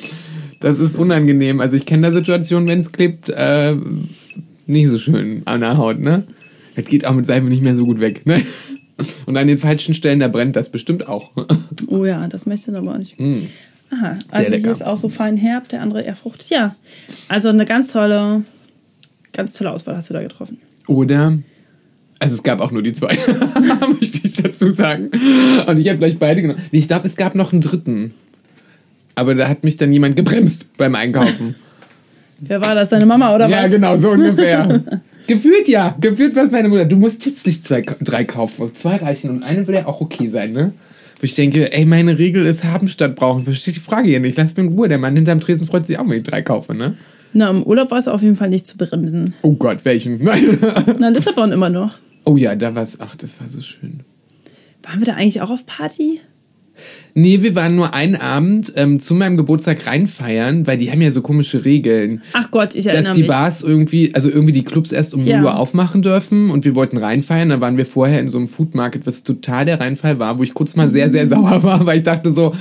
[SPEAKER 1] Das ist unangenehm. Also ich kenne da Situationen, wenn es klebt, äh, nicht so schön an der Haut, ne? Das geht auch mit Seife nicht mehr so gut weg, ne? Und an den falschen Stellen, da brennt das bestimmt auch.
[SPEAKER 2] Oh ja, das möchte ich aber nicht. Aha, also hier ist auch so fein herb, der andere eher fruchtig. Ja, also eine ganz tolle, ganz tolle Auswahl hast du da getroffen.
[SPEAKER 1] Oder, also es gab auch nur die zwei, möchte ich dazu sagen. Und ich habe gleich beide genommen. Nee, Ich glaube, es gab noch einen dritten. Aber da hat mich dann jemand gebremst beim Einkaufen.
[SPEAKER 2] Wer war das, deine Mama oder
[SPEAKER 1] ja,
[SPEAKER 2] was?
[SPEAKER 1] genau, so ungefähr. Gefühlt ja. Gefühlt war es meine Mutter. Du musst jetzt nicht zwei, drei kaufen. Zwei reichen und eine würde ja auch okay sein, ne? Wo ich denke, ey, meine Regel ist haben statt brauchen. Versteht die Frage hier nicht. Lass mir in Ruhe. Der Mann hinterm Tresen freut sich auch, wenn ich drei kaufe, ne?
[SPEAKER 2] Na, im Urlaub war es auf jeden Fall nicht zu bremsen.
[SPEAKER 1] Oh Gott, welchen? Nein.
[SPEAKER 2] Na, Lissabon immer noch.
[SPEAKER 1] oh ja, da war's. Ach, das war so schön.
[SPEAKER 2] Waren wir da eigentlich auch auf Party?
[SPEAKER 1] Nee, wir waren nur einen Abend ähm, zu meinem Geburtstag reinfeiern, weil die haben ja so komische Regeln.
[SPEAKER 2] Ach Gott, ich
[SPEAKER 1] dass
[SPEAKER 2] erinnere
[SPEAKER 1] die
[SPEAKER 2] mich.
[SPEAKER 1] Bars irgendwie, also irgendwie die Clubs erst um
[SPEAKER 2] Ja.
[SPEAKER 1] 0 Uhr aufmachen dürfen und wir wollten reinfeiern. Da waren wir vorher in so einem Food Market, was total der Reinfall war, wo ich kurz mal sehr,
[SPEAKER 2] Mhm.
[SPEAKER 1] sehr sauer war, weil ich dachte so,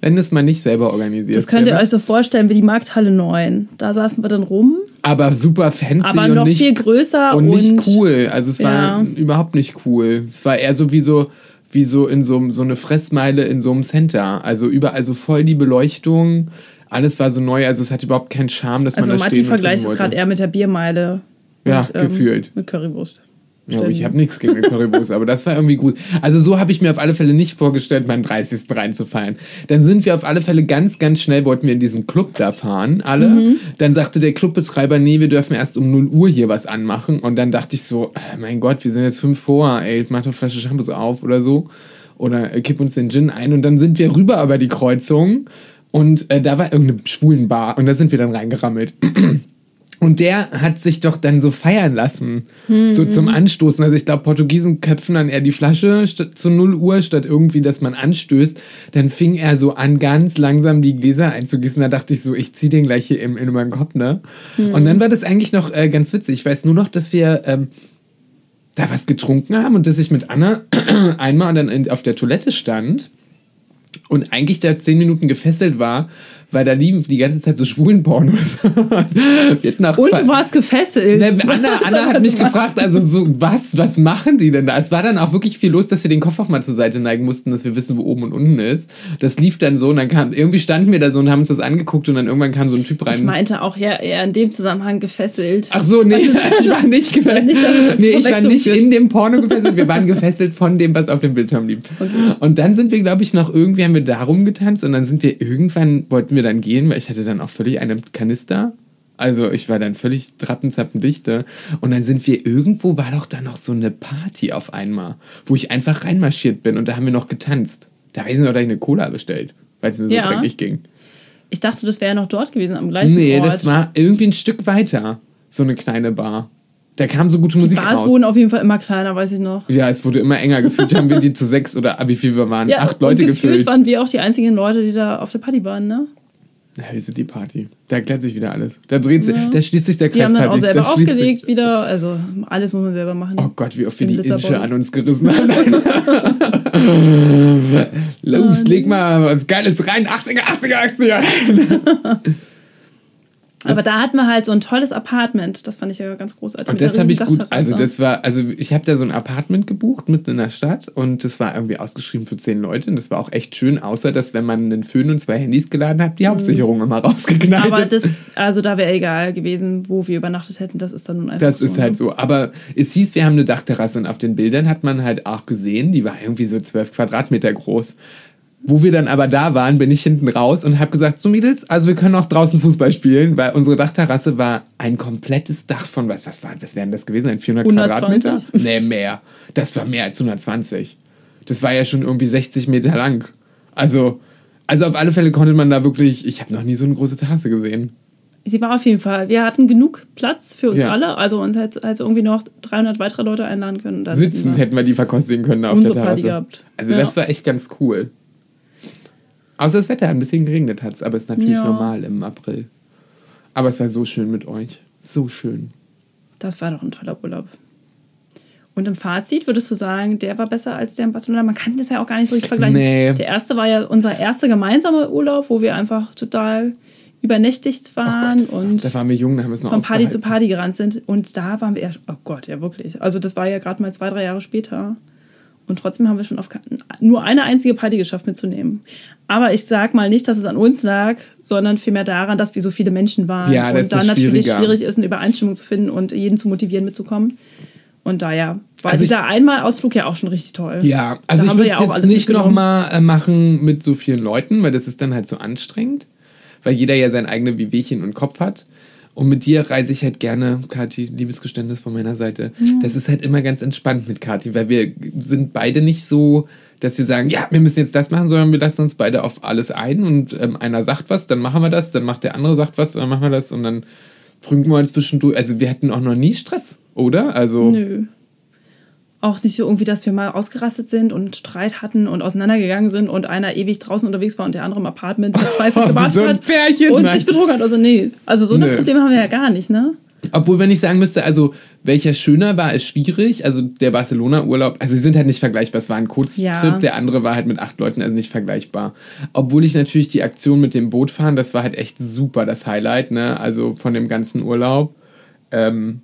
[SPEAKER 1] wenn es mal nicht selber organisiert
[SPEAKER 2] das könnt ihr
[SPEAKER 1] wäre.
[SPEAKER 2] euch so vorstellen wie die Markthalle 9. Da saßen wir dann rum,
[SPEAKER 1] Aber super fancy
[SPEAKER 2] aber
[SPEAKER 1] und
[SPEAKER 2] noch
[SPEAKER 1] nicht,
[SPEAKER 2] viel größer
[SPEAKER 1] und
[SPEAKER 2] und,
[SPEAKER 1] nicht cool. Also es war
[SPEAKER 2] Ja.
[SPEAKER 1] überhaupt nicht cool. Es war eher so wie so, wie so in so, so eine Fressmeile in so einem Center. Also überall so voll die Beleuchtung. Alles war so neu, also es hat überhaupt keinen Charme, dass
[SPEAKER 2] Also
[SPEAKER 1] man da
[SPEAKER 2] Matti
[SPEAKER 1] stehen und
[SPEAKER 2] vergleicht es gerade eher mit der Biermeile.
[SPEAKER 1] Ja,
[SPEAKER 2] und, ähm,
[SPEAKER 1] gefühlt.
[SPEAKER 2] Mit Currywurst.
[SPEAKER 1] Ja, ich habe nichts gegen den Currywurst, aber das war irgendwie gut. Also so habe ich mir auf alle Fälle nicht vorgestellt, meinen 30. reinzufeiern. Dann sind wir auf alle Fälle ganz, ganz schnell, wollten wir in diesen Club da fahren, alle.
[SPEAKER 2] Mhm.
[SPEAKER 1] Dann sagte der Clubbetreiber, nee, wir dürfen erst um 0 Uhr hier was anmachen. Und dann dachte ich so, äh, mein Gott, wir sind jetzt fünf vor, ey, mach doch Flasche Shampoos auf oder so. Oder äh, kipp uns den Gin ein. Und dann sind wir rüber über die Kreuzung und äh, da war irgendeine schwulen Bar und da sind wir dann reingerammelt. Und der hat sich doch dann so feiern lassen, so zum Anstoßen. Also ich glaube, Portugiesen köpfen dann eher die Flasche zu 0 Uhr, statt irgendwie, dass man anstößt. Dann fing er so an, ganz langsam die Gläser einzugießen. Da dachte ich so, ich zieh den gleich hier in, in meinen Kopf, ne? Und dann war das eigentlich noch äh, ganz witzig. Ich weiß nur noch, dass wir ähm, da was getrunken haben und dass ich mit Anna einmal dann in, auf der Toilette stand und eigentlich da zehn Minuten gefesselt war, weil da liefen die ganze Zeit so schwulen Pornos. Auch
[SPEAKER 2] Und du warst gefesselt.
[SPEAKER 1] Ne, Anna, Anna hat mich gefragt, also so, was, was machen die denn da? Es war dann auch wirklich viel los, dass wir den Kopf auch mal zur Seite neigen mussten, dass wir wissen, wo oben und unten ist. Das lief dann so und dann kam, irgendwie standen wir da so und haben uns das angeguckt und dann irgendwann kam so ein Typ rein.
[SPEAKER 2] Ich meinte auch eher, eher in dem Zusammenhang gefesselt.
[SPEAKER 1] Ach so, nee, ich war nicht gefesselt.
[SPEAKER 2] Nicht,
[SPEAKER 1] nee, ich war nicht in dem Porno gefesselt. Wir waren gefesselt von dem, was auf dem Bildschirm lief. Und dann sind wir, glaube ich, noch irgendwie haben wir da rumgetanzt und dann sind wir irgendwann, wollten wir dann gehen, weil ich hatte dann auch völlig einen Kanister. Also ich war dann völlig trappenzappendichte. Und dann sind wir irgendwo, war doch da noch so eine Party auf einmal, wo ich einfach reinmarschiert bin und da haben wir noch getanzt. Da weiß ich noch, dass ich eine Cola bestellt, weil es mir so
[SPEAKER 2] Ja.
[SPEAKER 1] dreckig ging.
[SPEAKER 2] Ich dachte, das wäre noch dort gewesen, am gleichen
[SPEAKER 1] Nee,
[SPEAKER 2] Ort.
[SPEAKER 1] das war irgendwie ein Stück weiter. So eine kleine Bar. Da kam so gute
[SPEAKER 2] die
[SPEAKER 1] Musik
[SPEAKER 2] Bars
[SPEAKER 1] raus.
[SPEAKER 2] wurden auf jeden Fall immer kleiner, weiß ich noch.
[SPEAKER 1] Ja, es wurde immer enger gefühlt. haben wir die zu sechs oder ah, wie viel wir waren? Acht Leute
[SPEAKER 2] und gefühlt
[SPEAKER 1] gefüllt.
[SPEAKER 2] waren wir auch die einzigen Leute, die da auf der Party waren, ne?
[SPEAKER 1] Ja, wir sind die Party. Da erklärt sich wieder alles. Da dreht sich, da schließt sich der Kreis.
[SPEAKER 2] haben dann auch selber
[SPEAKER 1] Da
[SPEAKER 2] aufgelegt wieder. Also alles muss man selber machen.
[SPEAKER 1] Oh Gott, wie oft wir die
[SPEAKER 2] Lissabon.
[SPEAKER 1] Insche an uns gerissen haben. Los,
[SPEAKER 2] Oh,
[SPEAKER 1] leg mal was Geiles rein. 80er, 80er, 80er.
[SPEAKER 2] Aber da hatten wir halt so ein tolles Apartment. Das fand ich ja ganz großartig.
[SPEAKER 1] Und das habe ich gut, also das war, also ich habe da so ein Apartment gebucht mitten in der Stadt und das war irgendwie ausgeschrieben für zehn Leute und das war auch echt schön, außer dass wenn man einen Föhn und zwei Handys geladen hat, die Hauptsicherung immer rausgeknallt.
[SPEAKER 2] Aber das, also da wäre egal gewesen, wo wir übernachtet hätten. Das ist dann nun einfach
[SPEAKER 1] Das
[SPEAKER 2] so.
[SPEAKER 1] ist halt
[SPEAKER 2] ne?
[SPEAKER 1] so. Aber es hieß, wir haben eine Dachterrasse und auf den Bildern hat man halt auch gesehen, die war irgendwie so zwölf Quadratmeter groß. Wo wir dann aber da waren, bin ich hinten raus und habe gesagt, so Mädels, also wir können auch draußen Fußball spielen, weil unsere Dachterrasse war ein komplettes Dach von, was, was war, was wären das gewesen? Ein 400
[SPEAKER 2] 120?
[SPEAKER 1] Quadratmeter? Nee, mehr. Das war mehr als 120. Das war ja schon irgendwie 60 Meter lang. Also, also auf alle Fälle konnte man da wirklich, ich habe noch nie so eine große Terrasse gesehen.
[SPEAKER 2] Sie war auf jeden Fall. Wir hatten genug Platz für uns
[SPEAKER 1] Ja.
[SPEAKER 2] alle. Also uns hätte also irgendwie noch 300 weitere Leute einladen können.
[SPEAKER 1] Sitzend hätten wir die verkostigen können auf der
[SPEAKER 2] Party
[SPEAKER 1] Terrasse.
[SPEAKER 2] gehabt.
[SPEAKER 1] Also
[SPEAKER 2] Ja.
[SPEAKER 1] das war echt ganz cool. Außer das Wetter, ein bisschen geregnet hat es, aber ist natürlich
[SPEAKER 2] Ja.
[SPEAKER 1] normal im April. Aber es war so schön mit euch. So schön.
[SPEAKER 2] Das war doch ein toller Urlaub. Und im Fazit würdest du sagen, der war besser als der in Barcelona? Man kann das ja auch gar nicht so richtig vergleichen.
[SPEAKER 1] Nee.
[SPEAKER 2] Der erste war ja unser erster gemeinsamer Urlaub, wo wir einfach total übernächtigt waren
[SPEAKER 1] Oh Gott,
[SPEAKER 2] und
[SPEAKER 1] da waren wir jung, da haben wir es noch
[SPEAKER 2] von Party zu. Party gerannt sind. Und da waren wir, erst- oh Gott, ja wirklich. Also das war ja gerade mal zwei, drei Jahre später. Und trotzdem haben wir schon auf nur eine einzige Party geschafft mitzunehmen. Aber ich sag mal nicht, dass es an uns lag, sondern vielmehr daran, dass wir so viele Menschen waren.
[SPEAKER 1] Ja, das
[SPEAKER 2] und dann natürlich schwierig ist, eine Übereinstimmung zu finden und jeden zu motivieren mitzukommen. Und daher war
[SPEAKER 1] Also
[SPEAKER 2] dieser Einmal-Ausflug ja auch schon richtig toll.
[SPEAKER 1] Ja, also
[SPEAKER 2] Da
[SPEAKER 1] ich würde
[SPEAKER 2] ja
[SPEAKER 1] jetzt nicht nochmal äh, machen mit so vielen Leuten, weil das ist dann halt so anstrengend. Weil jeder ja sein eigenes Wehwehchen und Kopf hat. Und mit dir reise ich halt gerne, Kathi, Liebesgeständnis von meiner Seite. Das ist halt immer ganz entspannt mit Kathi, weil wir sind beide nicht so, dass wir sagen, ja, wir müssen jetzt das machen, sondern wir lassen uns beide auf alles ein und ähm, einer sagt was, dann machen wir das, dann macht der andere sagt was, dann machen wir das und dann frünken wir uns zwischendurch. Also wir hatten auch noch nie Stress, oder? Also
[SPEAKER 2] Nö. Auch nicht so irgendwie, dass wir mal ausgerastet sind und Streit hatten und auseinandergegangen sind und einer ewig draußen unterwegs war und der andere im Apartment verzweifelt gewartet
[SPEAKER 1] So ein
[SPEAKER 2] hat
[SPEAKER 1] Pärchen,
[SPEAKER 2] und
[SPEAKER 1] Mann.
[SPEAKER 2] sich betrogen hat. Also nee, also so eine
[SPEAKER 1] Nö.
[SPEAKER 2] Probleme haben wir ja gar nicht, ne?
[SPEAKER 1] Obwohl, wenn ich sagen müsste, also welcher schöner war, ist schwierig. Also der Barcelona-Urlaub, also sie sind halt nicht vergleichbar. Es war ein Kurztrip,
[SPEAKER 2] Ja.
[SPEAKER 1] der andere war halt mit acht Leuten, also nicht vergleichbar. Obwohl ich natürlich die Aktion mit dem Bootfahren, das war halt echt super, das Highlight, ne? Also von dem ganzen Urlaub. Ähm,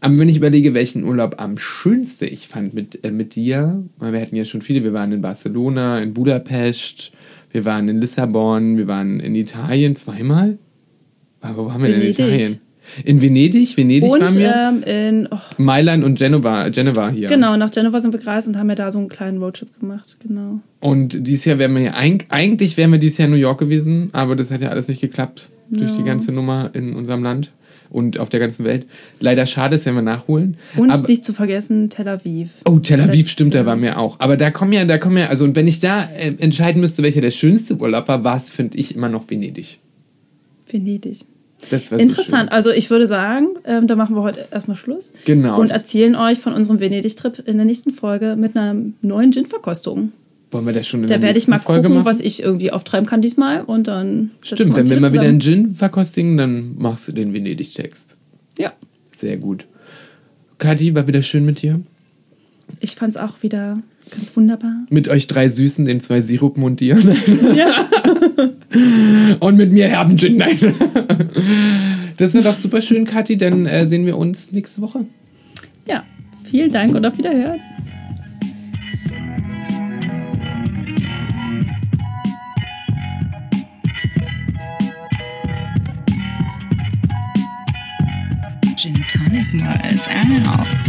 [SPEAKER 1] aber wenn ich überlege, welchen Urlaub am schönsten ich fand mit, äh, mit dir, weil wir hatten ja schon viele, wir waren in Barcelona, in Budapest, wir waren in Lissabon, wir waren in Italien zweimal. Aber wo haben wir denn in. Italien? In Venedig, Venedig
[SPEAKER 2] Und
[SPEAKER 1] waren wir.
[SPEAKER 2] ähm, in, oh,
[SPEAKER 1] Mailand und Genova, Genova hier.
[SPEAKER 2] genau, nach Genova sind wir gereist und haben ja da so einen kleinen Roadtrip gemacht, genau.
[SPEAKER 1] Und dieses Jahr wären wir ja, eig- eigentlich wären wir dieses Jahr in New York gewesen, aber das hat ja alles nicht geklappt durch die ganze Nummer in unserem Land und auf der ganzen Welt. Leider schade, das werden wir nachholen.
[SPEAKER 2] Und
[SPEAKER 1] aber,
[SPEAKER 2] nicht zu vergessen, Tel Aviv.
[SPEAKER 1] oh, Tel Aviv stimmt, da waren wir auch. Aber da kommen ja, da kommen ja, also und wenn ich da äh, entscheiden müsste, welcher der schönste Urlaub war, war es, finde ich, immer noch Venedig.
[SPEAKER 2] Venedig.
[SPEAKER 1] Das
[SPEAKER 2] Interessant.
[SPEAKER 1] So
[SPEAKER 2] Also ich würde sagen, ähm, da machen wir heute erstmal Schluss.
[SPEAKER 1] Genau.
[SPEAKER 2] Und erzählen euch von unserem Venedig-Trip in der nächsten Folge mit einer neuen Gin-Verkostung.
[SPEAKER 1] Wollen wir das schon in
[SPEAKER 2] Da
[SPEAKER 1] der
[SPEAKER 2] werde ich mal
[SPEAKER 1] Folge
[SPEAKER 2] gucken,
[SPEAKER 1] machen?
[SPEAKER 2] was ich irgendwie auftreiben kann diesmal. Und dann
[SPEAKER 1] Stimmt, wenn wir mal wieder einen. Gin verkostigen, dann machst du den Venedig-Text.
[SPEAKER 2] Ja,
[SPEAKER 1] Sehr gut. Kathi, war wieder schön mit dir.
[SPEAKER 2] ich fand es auch wieder ganz wunderbar.
[SPEAKER 1] Mit euch drei Süßen den zwei Sirupmund dir.
[SPEAKER 2] Ja.
[SPEAKER 1] Und mit mir herben Gin. Nein. Das wird doch super schön, Kathi. Dann äh, sehen wir uns nächste Woche.
[SPEAKER 2] ja, vielen Dank und auf Wiederhören.
[SPEAKER 3] Gin Tonic Models out.